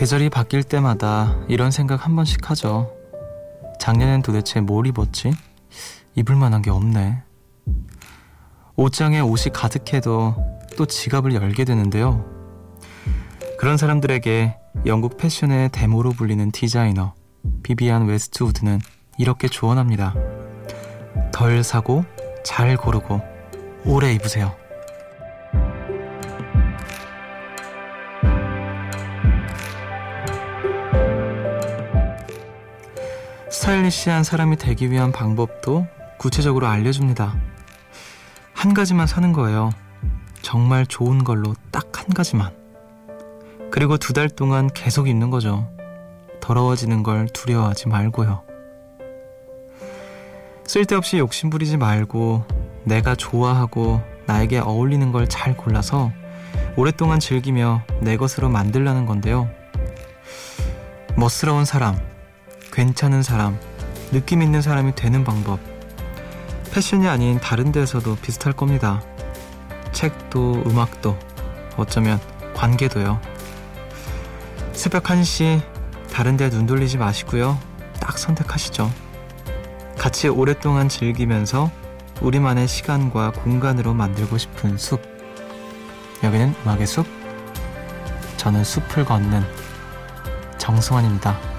계절이 바뀔 때마다 이런 생각 한 번씩 하죠. 작년엔 도대체 뭘 입었지? 입을 만한 게 없네. 옷장에 옷이 가득해도 또 지갑을 열게 되는데요. 그런 사람들에게 영국 패션의 대모로 불리는 디자이너 비비안 웨스트우드는 이렇게 조언합니다. 덜 사고 잘 고르고 오래 입으세요. 스타일리시한 사람이 되기 위한 방법도 구체적으로 알려줍니다. 한 가지만 사는 거예요. 정말 좋은 걸로 딱 한 가지만. 그리고 두 달 동안 계속 입는 거죠. 더러워지는 걸 두려워하지 말고요. 쓸데없이 욕심 부리지 말고 내가 좋아하고 나에게 어울리는 걸 잘 골라서 오랫동안 즐기며 내 것으로 만들라는 건데요. 멋스러운 사람, 괜찮은 사람, 느낌 있는 사람이 되는 방법. 패션이 아닌 다른 데서도 비슷할 겁니다. 책도, 음악도, 어쩌면 관계도요. 새벽 1시 다른 데 눈 돌리지 마시고요. 딱 선택하시죠. 같이 오랫동안 즐기면서 우리만의 시간과 공간으로 만들고 싶은 숲. 여기는 음악의 숲. 저는 숲을 걷는 정승환입니다.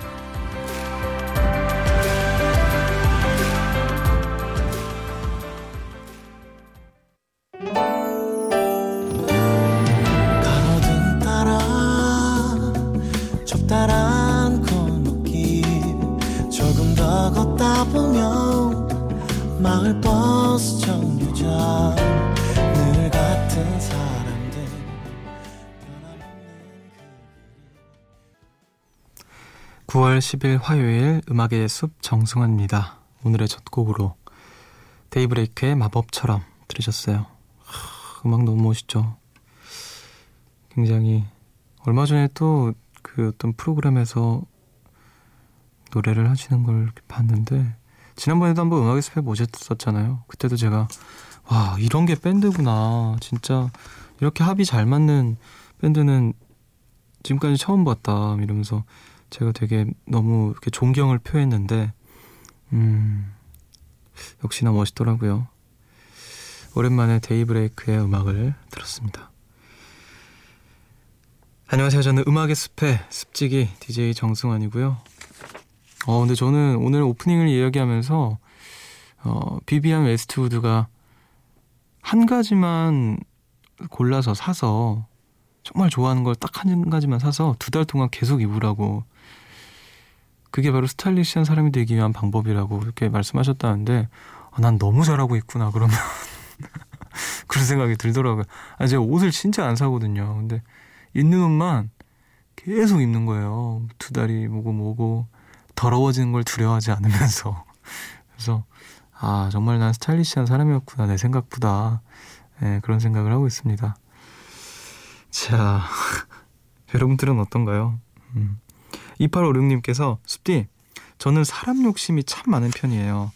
9월 10일 화요일 음악의 숲 정승환입니다. 오늘의 첫 곡으로 데이브레이크의 마법처럼 들으셨어요. 하, 음악 너무 멋있죠. 굉장히 얼마 전에 또 그 어떤 프로그램에서 노래를 하시는 걸 봤는데 지난번에도 한번 음악의 숲에 모셨었잖아요. 그때도 제가 와 이런 게 밴드구나. 진짜 이렇게 합이 잘 맞는 밴드는 지금까지 처음 봤다 이러면서 제가 되게 너무 이렇게 존경을 표했는데, 음, 역시나 멋있더라고요. 오랜만에 데이브레이크의 음악을 들었습니다. 안녕하세요. 저는 음악의 숲의 숲지기 DJ 정승환이고요. 어, 근데 저는 오늘 오프닝을 이야기하면서, 어, 비비안 웨스트우드가 한 가지만 골라서 사서 정말 좋아하는 걸 딱 한 가지만 사서 두 달 동안 계속 입으라고 그게 바로 스타일리시한 사람이 되기 위한 방법이라고 이렇게 말씀하셨다는데 아, 난 너무 잘하고 있구나 그러면 그런 생각이 들더라고요. 아 제가 옷을 진짜 안 사거든요. 근데 있는 옷만 계속 입는 거예요. 두 달이 뭐고 뭐고 더러워지는 걸 두려워하지 않으면서 그래서 아 정말 난 스타일리시한 사람이었구나 내 생각보다 네, 그런 생각을 하고 있습니다. 자 여러분들은 어떤가요? 음. 2856님께서 숲디 저는 사람 욕심이 참 많은 편이에요.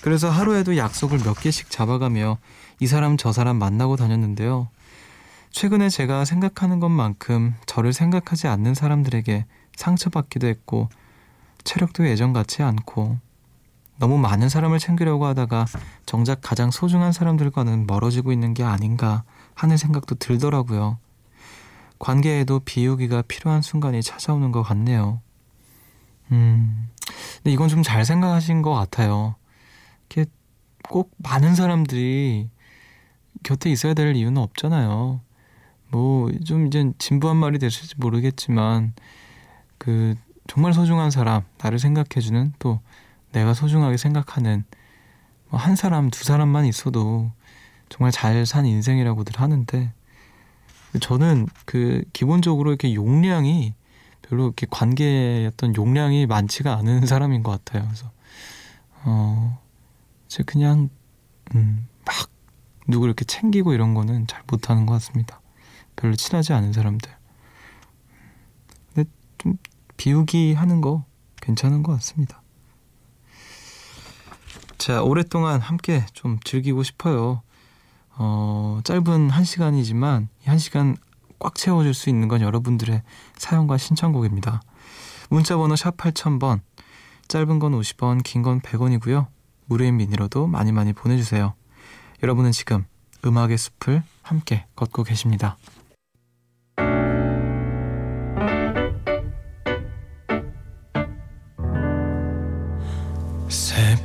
그래서 하루에도 약속을 몇 개씩 잡아가며 이 사람 저 사람 만나고 다녔는데요. 최근에 제가 생각하는 것만큼 저를 생각하지 않는 사람들에게 상처받기도 했고 체력도 예전 같지 않고 너무 많은 사람을 챙기려고 하다가 정작 가장 소중한 사람들과는 멀어지고 있는 게 아닌가 하는 생각도 들더라고요. 관계에도 비우기가 필요한 순간이 찾아오는 것 같네요. 음, 근데 이건 좀 잘 생각하신 것 같아요. 꼭 많은 사람들이 곁에 있어야 될 이유는 없잖아요. 뭐, 좀 이제 진부한 말이 되실지 모르겠지만, 그, 정말 소중한 사람, 나를 생각해주는 또 내가 소중하게 생각하는 뭐 한 사람, 두 사람만 있어도 정말 잘 산 인생이라고들 하는데, 저는 그 기본적으로 이렇게 용량이 별로 이렇게 어떤 용량이 많지가 않은 사람인 것 같아요. 그래서 어, 제 그냥 음, 막 누구 이렇게 챙기고 이런 거는 잘 못하는 것 같습니다. 별로 친하지 않은 사람들. 근데 좀 비우기 하는 거 괜찮은 것 같습니다. 자, 오랫동안 함께 좀 즐기고 싶어요. 어, 짧은 한 시간이지만 이한 시간 꽉 채워줄 수 있는 건 여러분들의 사연과 신청곡입니다. 문자번호 샵 8000번, 짧은 건 50원, 긴 건 100원이고요. 무료인 미니로도 많이 많이 보내주세요. 여러분은 지금 음악의 숲을 함께 걷고 계십니다.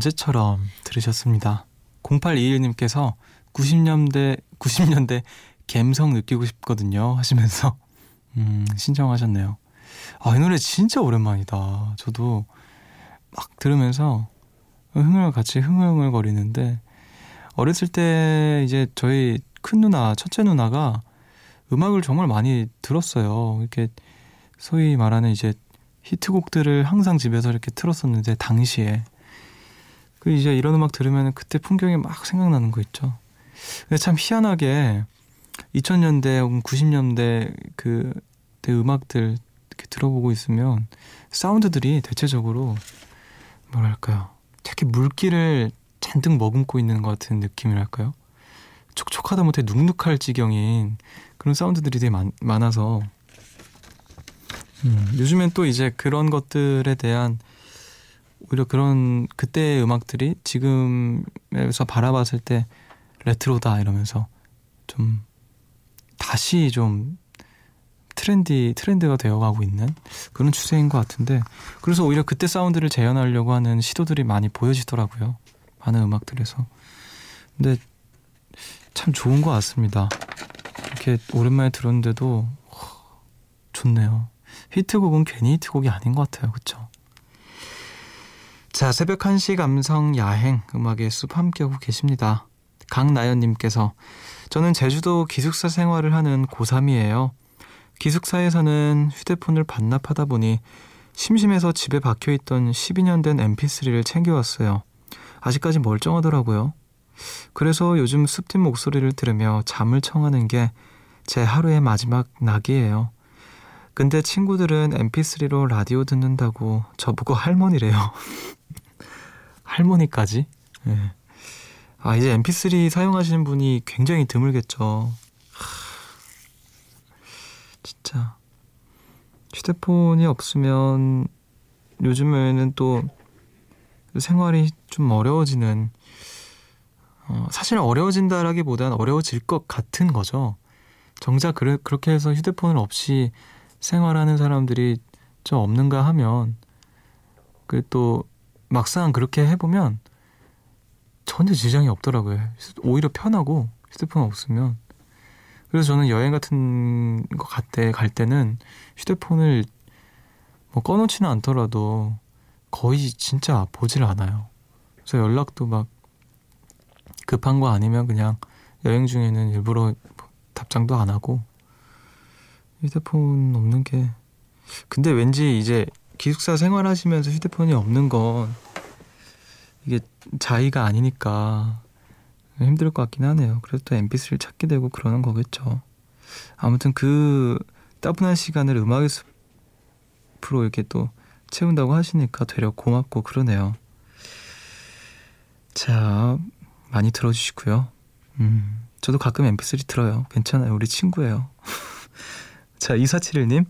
어제처럼 들으셨습니다. 0821님께서 90년대 90년대 갬성 느끼고 싶거든요 하시면서 음, 신청하셨네요. 아, 이 노래 진짜 오랜만이다. 저도 막 들으면서 흥을 같이 흥얼흥얼 거리는데 어렸을 때 이제 저희 큰 누나, 첫째 누나가 음악을 정말 많이 들었어요. 이렇게 소위 말하는 이제 히트곡들을 항상 집에서 이렇게 틀었었는데 당시에 그 이제 이런 음악 들으면 그때 풍경이 막 생각나는 거 있죠. 근데 참 희한하게 2000년대 혹은 90년대 그 때 음악들 이렇게 들어보고 있으면 사운드들이 대체적으로 뭐랄까요. 특히 물기를 잔뜩 머금고 있는 것 같은 느낌이랄까요. 촉촉하다 못해 눅눅할 지경인 그런 사운드들이 되게 많, 많아서 음, 요즘엔 또 이제 그런 것들에 대한 오히려 그런 그때의 음악들이 지금에서 바라봤을 때 레트로다 이러면서 좀 다시 좀 트렌디 트렌드가 되어가고 있는 그런 추세인 것 같은데 그래서 오히려 그때 사운드를 재현하려고 하는 시도들이 많이 보여지더라고요. 많은 음악들에서. 근데 참 좋은 것 같습니다. 이렇게 오랜만에 들었는데도 좋네요. 히트곡은 괜히 히트곡이 아닌 것 같아요. 그쵸 자, 새벽 1시 감성 야행 음악의 숲 함께하고 계십니다. 강나연님께서 저는 제주도 기숙사 생활을 하는 고3이에요. 기숙사에서는 휴대폰을 반납하다 보니 심심해서 집에 박혀있던 12년 된 mp3를 챙겨왔어요. 아직까지 멀쩡하더라고요. 그래서 요즘 습진 목소리를 들으며 잠을 청하는 게 제 하루의 마지막 낙이에요. 근데 친구들은 mp3로 라디오 듣는다고 저보고 할머니래요. 할머니까지? 네. 아, 이제 mp3 사용하시는 분이 굉장히 드물겠죠. 진짜. 휴대폰이 없으면 요즘에는 또 생활이 좀 어려워지는, 어, 사실 어려워진다라기보다는 어려워질 것 같은 거죠. 정작 그래, 그렇게 해서 휴대폰을 없이 생활하는 사람들이 좀 없는가 하면, 그또 막상 그렇게 해보면 전혀 지장이 없더라고요. 오히려 편하고 휴대폰 없으면. 그래서 저는 여행 같은 거 갈 때, 갈 때는 휴대폰을 뭐 꺼놓지는 않더라도 거의 진짜 보질 않아요. 그래서 연락도 막 급한 거 아니면 그냥 여행 중에는 일부러 답장도 안 하고 휴대폰 없는 게 근데 왠지 이제 기숙사 생활하시면서 휴대폰이 없는 건 이게 자의가 아니니까 힘들 것 같긴 하네요. 그래서 또 mp3를 찾게 되고 그러는 거겠죠. 아무튼 그 따분한 시간을 음악의 숲으로 이렇게 또 채운다고 하시니까 되려 고맙고 그러네요. 자, 많이 들어주시고요. 음, 저도 가끔 mp3 들어요. 괜찮아요. 우리 친구예요. 자, 2471님.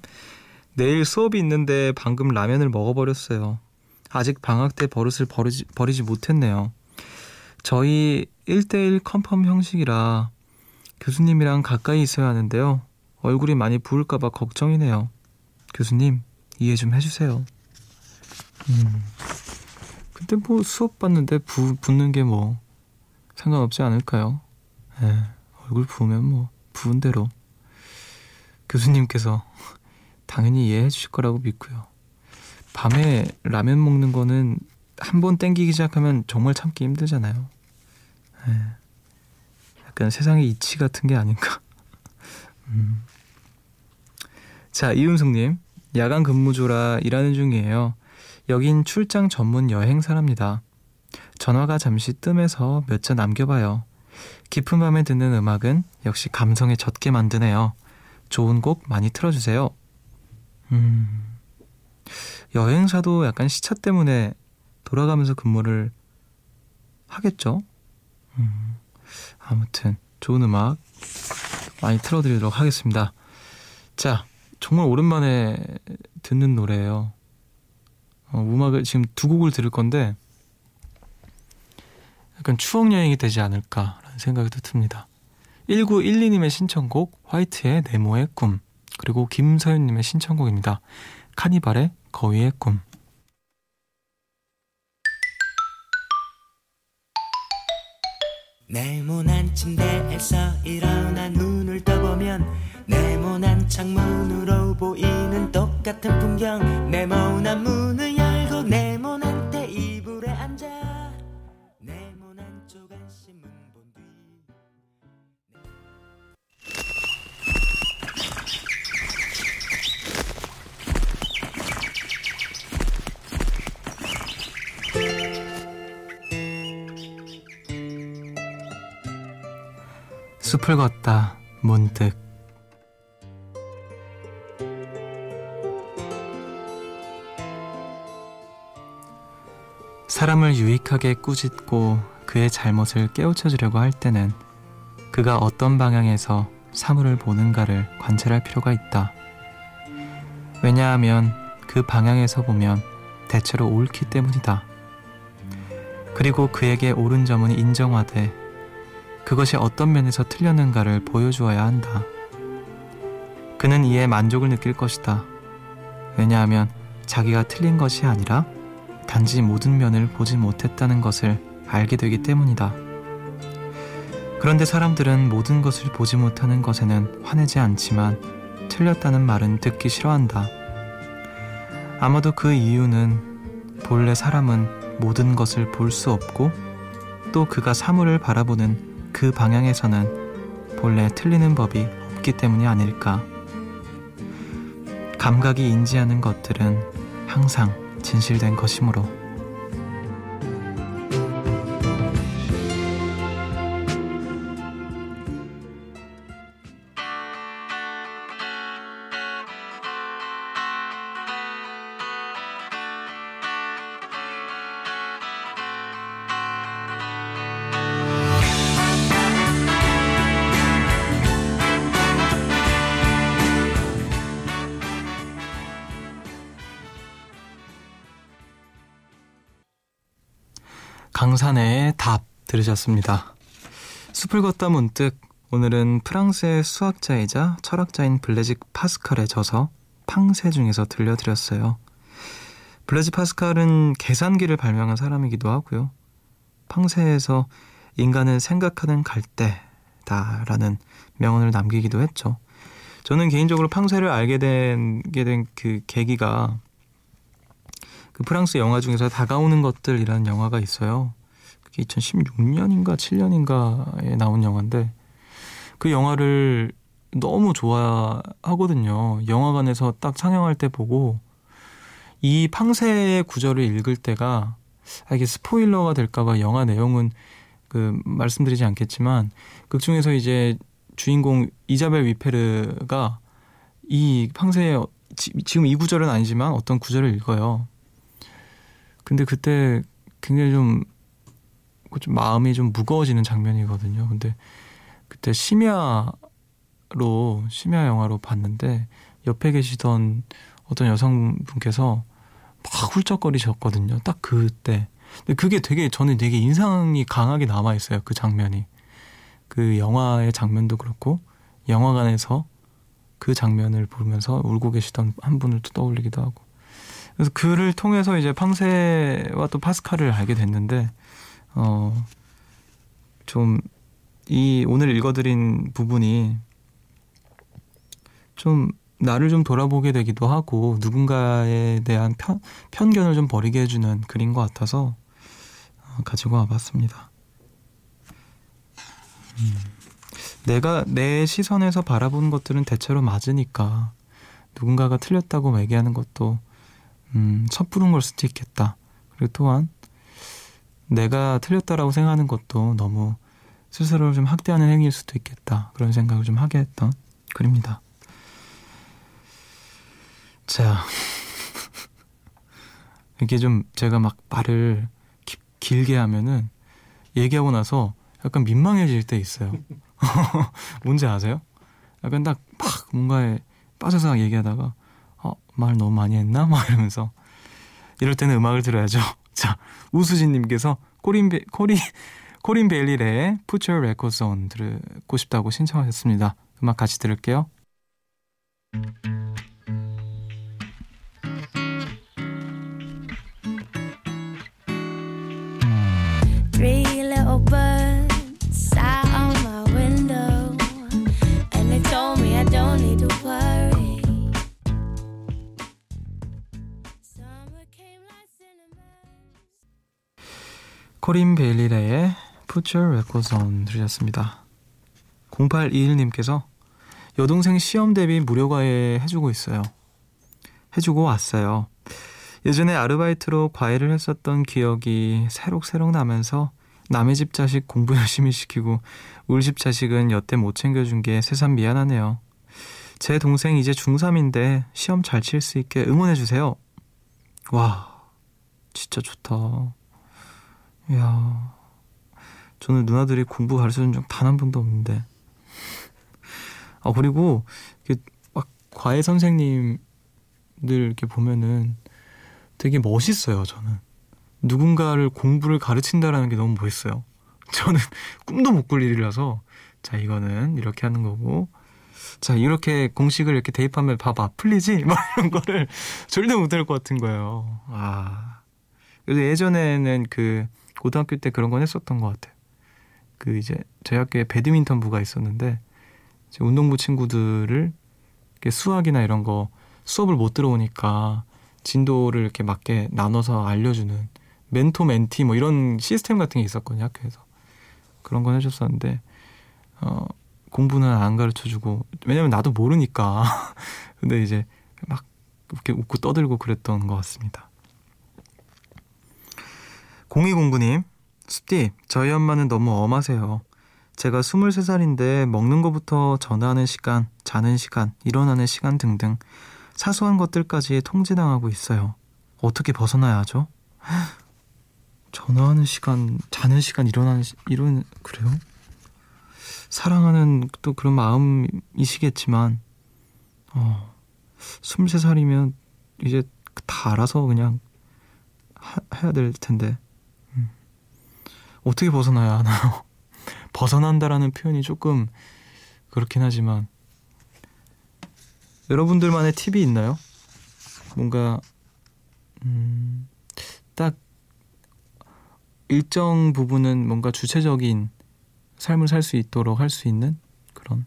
내일 수업이 있는데 방금 라면을 먹어버렸어요. 아직 방학 때 버릇을 버리지, 버리지 못했네요. 저희 1대1 컨펌 형식이라 교수님이랑 가까이 있어야 하는데요. 얼굴이 많이 부을까봐 걱정이네요. 교수님, 이해 좀 해주세요. 음. 근데 뭐 수업 받는데 부, 붙는 게 뭐 상관없지 않을까요? 예, 얼굴 부으면 뭐 부은 대로 교수님께서 당연히 이해해 주실 거라고 믿고요. 밤에 라면 먹는 거는 한 번 땡기기 시작하면 정말 참기 힘들잖아요. 예. 약간 세상의 이치 같은 게 아닌가. 음. 자, 이은숙님. 야간 근무조라 일하는 중이에요. 여긴 출장 전문 여행사랍니다. 전화가 잠시 뜸해서 몇 자 남겨봐요. 깊은 밤에 듣는 음악은 역시 감성에 젖게 만드네요. 좋은 곡 많이 틀어주세요. 음, 여행사도 약간 시차 때문에 돌아가면서 근무를 하겠죠? 음, 아무튼 좋은 음악 많이 틀어드리도록 하겠습니다. 자, 정말 오랜만에 듣는 노래예요. 어, 음악을 지금 두 곡을 들을 건데 약간 추억 여행이 되지 않을까라는 생각이 듭니다. 1912님의 신청곡 화이트의 네모의 꿈 그리고 김서윤님의 신청곡입니다. 카니발의 거위의 꿈 네모난 침대에서 일어나 눈을 떠보면 네모난 창문으로 보이는 똑같은 풍경 네모난 문을 숲을 걷다 문득 사람을 유익하게 꾸짖고 그의 잘못을 깨우쳐 주려고 할 때는 그가 어떤 방향에서 사물을 보는가를 관찰할 필요가 있다. 왜냐하면 그 방향에서 보면 대체로 옳기 때문이다. 그리고 그에게 옳은 점은 인정하되 그것이 어떤 면에서 틀렸는가를 보여주어야 한다. 그는 이에 만족을 느낄 것이다. 왜냐하면 자기가 틀린 것이 아니라 단지 모든 면을 보지 못했다는 것을 알게 되기 때문이다. 그런데 사람들은 모든 것을 보지 못하는 것에는 화내지 않지만 틀렸다는 말은 듣기 싫어한다. 아마도 그 이유는 본래 사람은 모든 것을 볼 수 없고 또 그가 사물을 바라보는 그 방향에서는 본래 틀리는 법이 없기 때문이 아닐까. 감각이 인지하는 것들은 항상 진실된 것이므로 들으셨습니다. 숲을 걷다 문득 오늘은 프랑스의 수학자이자 철학자인 블레직 파스칼의 저서 팡세 중에서 들려드렸어요. 블레직 파스칼은 계산기를 발명한 사람이기도 하고요. 팡세에서 인간은 생각하는 갈대다라는 명언을 남기기도 했죠. 저는 개인적으로 팡세를 알게 된 게 된 그 계기가 그 프랑스 영화 중에서 다가오는 것들이라는 영화가 있어요. 그게 2016년인가 7년인가에 나온 영화인데 그 영화를 너무 좋아하거든요. 영화관에서 딱 상영할 때 보고 이 팡세의 구절을 읽을 때가 아, 이게 스포일러가 될까봐 영화 내용은 그 말씀드리지 않겠지만 극 중에서 이제 주인공 이자벨 위페르가 이 팡세의 지금 이 구절은 아니지만 어떤 구절을 읽어요. 근데 그때 굉장히 좀, 좀 마음이 좀 무거워지는 장면이거든요. 근데 그때 심야로 심야 영화로 봤는데 옆에 계시던 어떤 여성분께서 막 훌쩍거리셨거든요. 딱 그때. 근데 그게 되게 저는 되게 인상이 강하게 남아 있어요. 그 장면이. 그 영화의 장면도 그렇고 영화관에서 그 장면을 보면서 울고 계시던 한 분을 또 떠올리기도 하고. 그래서 그를 통해서 이제 팡세와 또 파스칼을 알게 됐는데 어 좀 이 오늘 읽어드린 부분이 좀 나를 좀 돌아보게 되기도 하고 누군가에 대한 편, 편견을 좀 버리게 해주는 글인 것 같아서 어, 가지고 와봤습니다. 음, 내가 내 시선에서 바라보는 것들은 대체로 맞으니까 누군가가 틀렸다고 얘기하는 것도 음, 섣부른 걸 수도 있겠다. 그리고 또한 내가 틀렸다라고 생각하는 것도 너무 스스로를 좀 학대하는 행위일 수도 있겠다. 그런 생각을 좀 하게 했던 글입니다. 자, 이게 좀 제가 막 말을 기, 길게 하면은 얘기하고 나서 약간 민망해질 때 있어요. 뭔지 아세요? 약간 딱 막 뭔가에 빠져서 얘기하다가 어, 말 너무 많이 했나? 막 이러면서 이럴 때는 음악을 들어야죠. 자, 우수진님께서 코린 베, 코리 코린 베일리의 Put Your Records On 듣고 싶다고 신청하셨습니다. 음악 같이 들을게요. Put Your Records On 들으셨습니다. 0821님께서 여동생 시험 대비 무료 과외 해주고 있어요. 해주고 왔어요. 예전에 아르바이트로 과외를 했었던 기억이 새록새록 나면서 남의 집 자식 공부 열심히 시키고 우리 집 자식은 여태 못 챙겨준 게 새삼 미안하네요. 제 동생 이제 중3인데 시험 잘 칠 수 있게 응원해주세요. 와, 진짜 좋다. 이야, 저는 누나들이 공부 가르쳐준 적 단 한 번도 없는데. 아, 그리고 막 과외 선생님들 이렇게 보면은 되게 멋있어요, 저는. 누군가를 공부를 가르친다라는 게 너무 멋있어요. 저는 꿈도 못 꿀 일이라서 자 이거는 이렇게 하는 거고 자 이렇게 공식을 이렇게 대입하면 봐봐 풀리지 막 이런 거를 절대 못할 것 같은 거예요. 아 그래서 예전에는 그 고등학교 때 그런 건 했었던 것 같아요. 그 이제 저희 학교에 배드민턴부가 있었는데 운동부 친구들을 수학이나 이런 거 수업을 못 들어오니까 진도를 이렇게 맞게 나눠서 알려주는 멘토 멘티 뭐 이런 시스템 같은 게 있었거든요 학교에서. 그런 건 해줬었는데 어 공부는 안 가르쳐주고 왜냐면 나도 모르니까. 근데 이제 막 이렇게 웃고 떠들고 그랬던 것 같습니다. 0209님 숲디 저희 엄마는 너무 엄하세요 제가 23살인데 먹는 것부터 전화하는 시간, 자는 시간, 일어나는 시간 등등 사소한 것들까지 통제당하고 있어요. 어떻게 벗어나야 하죠? 전화하는 시간, 자는 시간, 일어나는 시, 이런 그래요? 사랑하는 또 그런 마음이시겠지만 어, 23살이면 이제 다 알아서 그냥 하, 해야 될 텐데 음. 어떻게 벗어나야 하나요? 벗어난다라는 표현이 조금 그렇긴 하지만 여러분들만의 팁이 있나요? 뭔가 음, 딱 일정 부분은 뭔가 주체적인 삶을 살 수 있도록 할 수 있는 그런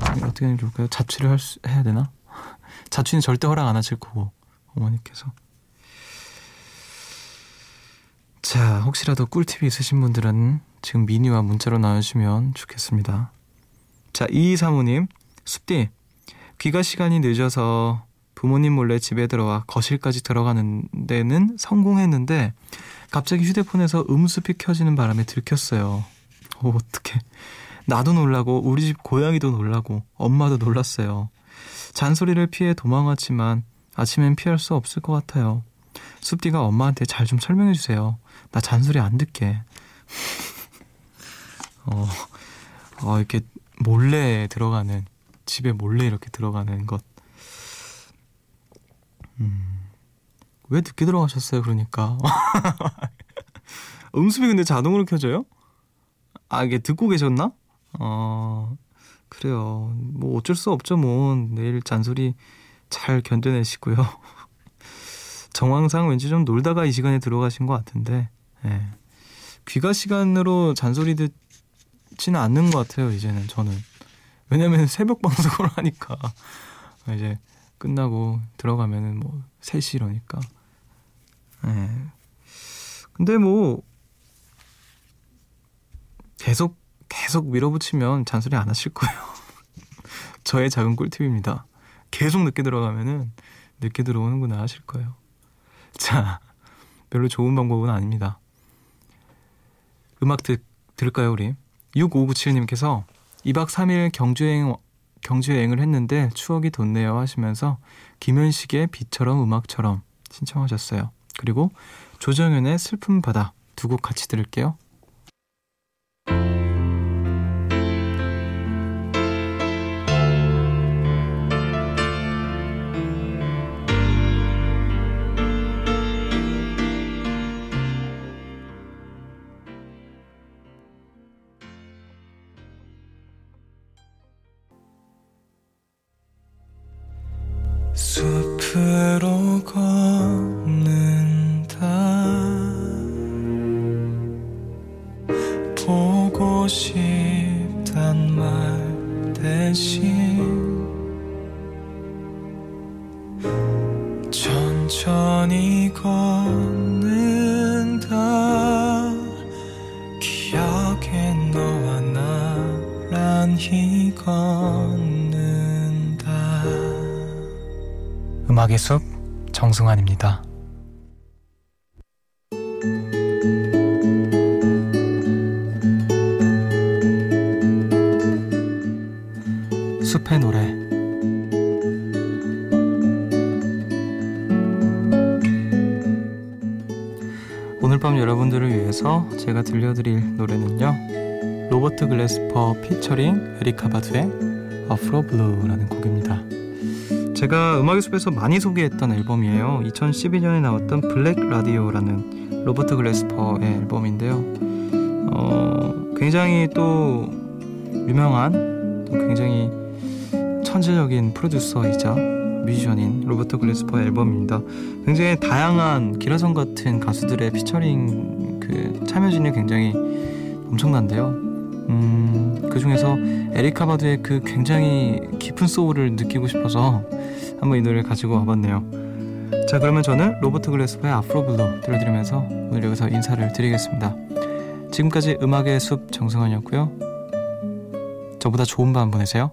어떻게 하면 좋을까요? 자취를 할 수, 해야 되나? 자취는 절대 허락 안 하실 거고 어머니께서 자 혹시라도 꿀팁이 있으신 분들은 지금 미니와 문자로 나눠주시면 좋겠습니다. 자 이사모님 숲디 귀가 시간이 늦어서 부모님 몰래 집에 들어와 거실까지 들어가는 데는 성공했는데 갑자기 휴대폰에서 음습이 켜지는 바람에 들켰어요. 오, 어떡해. 나도 놀라고 우리 집 고양이도 놀라고 엄마도 놀랐어요. 잔소리를 피해 도망왔지만 아침엔 피할 수 없을 것 같아요. 숲디가 엄마한테 잘 좀 설명해 주세요. 나 잔소리 안 듣게. 어, 어, 이렇게 몰래 들어가는 집에 몰래 이렇게 들어가는 것. 음, 왜 늦게 들어가셨어요? 그러니까. 음습이 근데 자동으로 켜져요? 아, 이게 듣고 계셨나? 어, 그래요. 뭐 어쩔 수 없죠, 뭐. 내일 잔소리 잘 견뎌내시고요. 정황상 왠지 좀 놀다가 이 시간에 들어가신 것 같은데, 예. 귀가 시간으로 잔소리 듣지는 않는 것 같아요. 이제는 저는 왜냐면 새벽 방송을 하니까 이제 끝나고 들어가면은 뭐 3시 이러니까. 네. 근데 뭐 계속 계속 밀어붙이면 잔소리 안 하실 거예요. 저의 작은 꿀팁입니다. 계속 늦게 들어가면은 늦게 들어오는구나 하실 거예요. 자, 별로 좋은 방법은 아닙니다. 음악 들, 들을까요, 우리? 6597님께서 2박 3일 경주여행, 경주여행을 했는데 추억이 돋네요 하시면서 김현식의 비처럼 음악처럼 신청하셨어요. 그리고 조정현의 슬픈 바다 두 곡 같이 들을게요. 숲으로 걷는다. 보고 싶 음악의 숲 정승환입니다. 숲의 노래 오늘 밤 여러분들을 위해서 제가 들려드릴 노래는요 로버트 글래스퍼 피처링 에리카 바두의 Afro Blue라는 곡입니다. 제가 음악의 숲에서 많이 소개했던 앨범이에요. 2012년에 나왔던 Black Radio라는 로버트 글래스퍼의 앨범인데요. 어, 굉장히 또 유명한 또 굉장히 천재적인 프로듀서이자 뮤지션인 로버트 글래스퍼의 앨범입니다. 굉장히 다양한 기라성 같은 가수들의 피처링 그 참여진이 굉장히 엄청난데요. 음, 그 중에서 에리카 바드의 그 굉장히 깊은 소울을 느끼고 싶어서 한번 이 노래를 가지고 와봤네요. 자 그러면 저는 로버트 글래스퍼의 아프로블루 들려드리면서 오늘 여기서 인사를 드리겠습니다. 지금까지 음악의 숲 정승환이었고요. 저보다 좋은 밤 보내세요.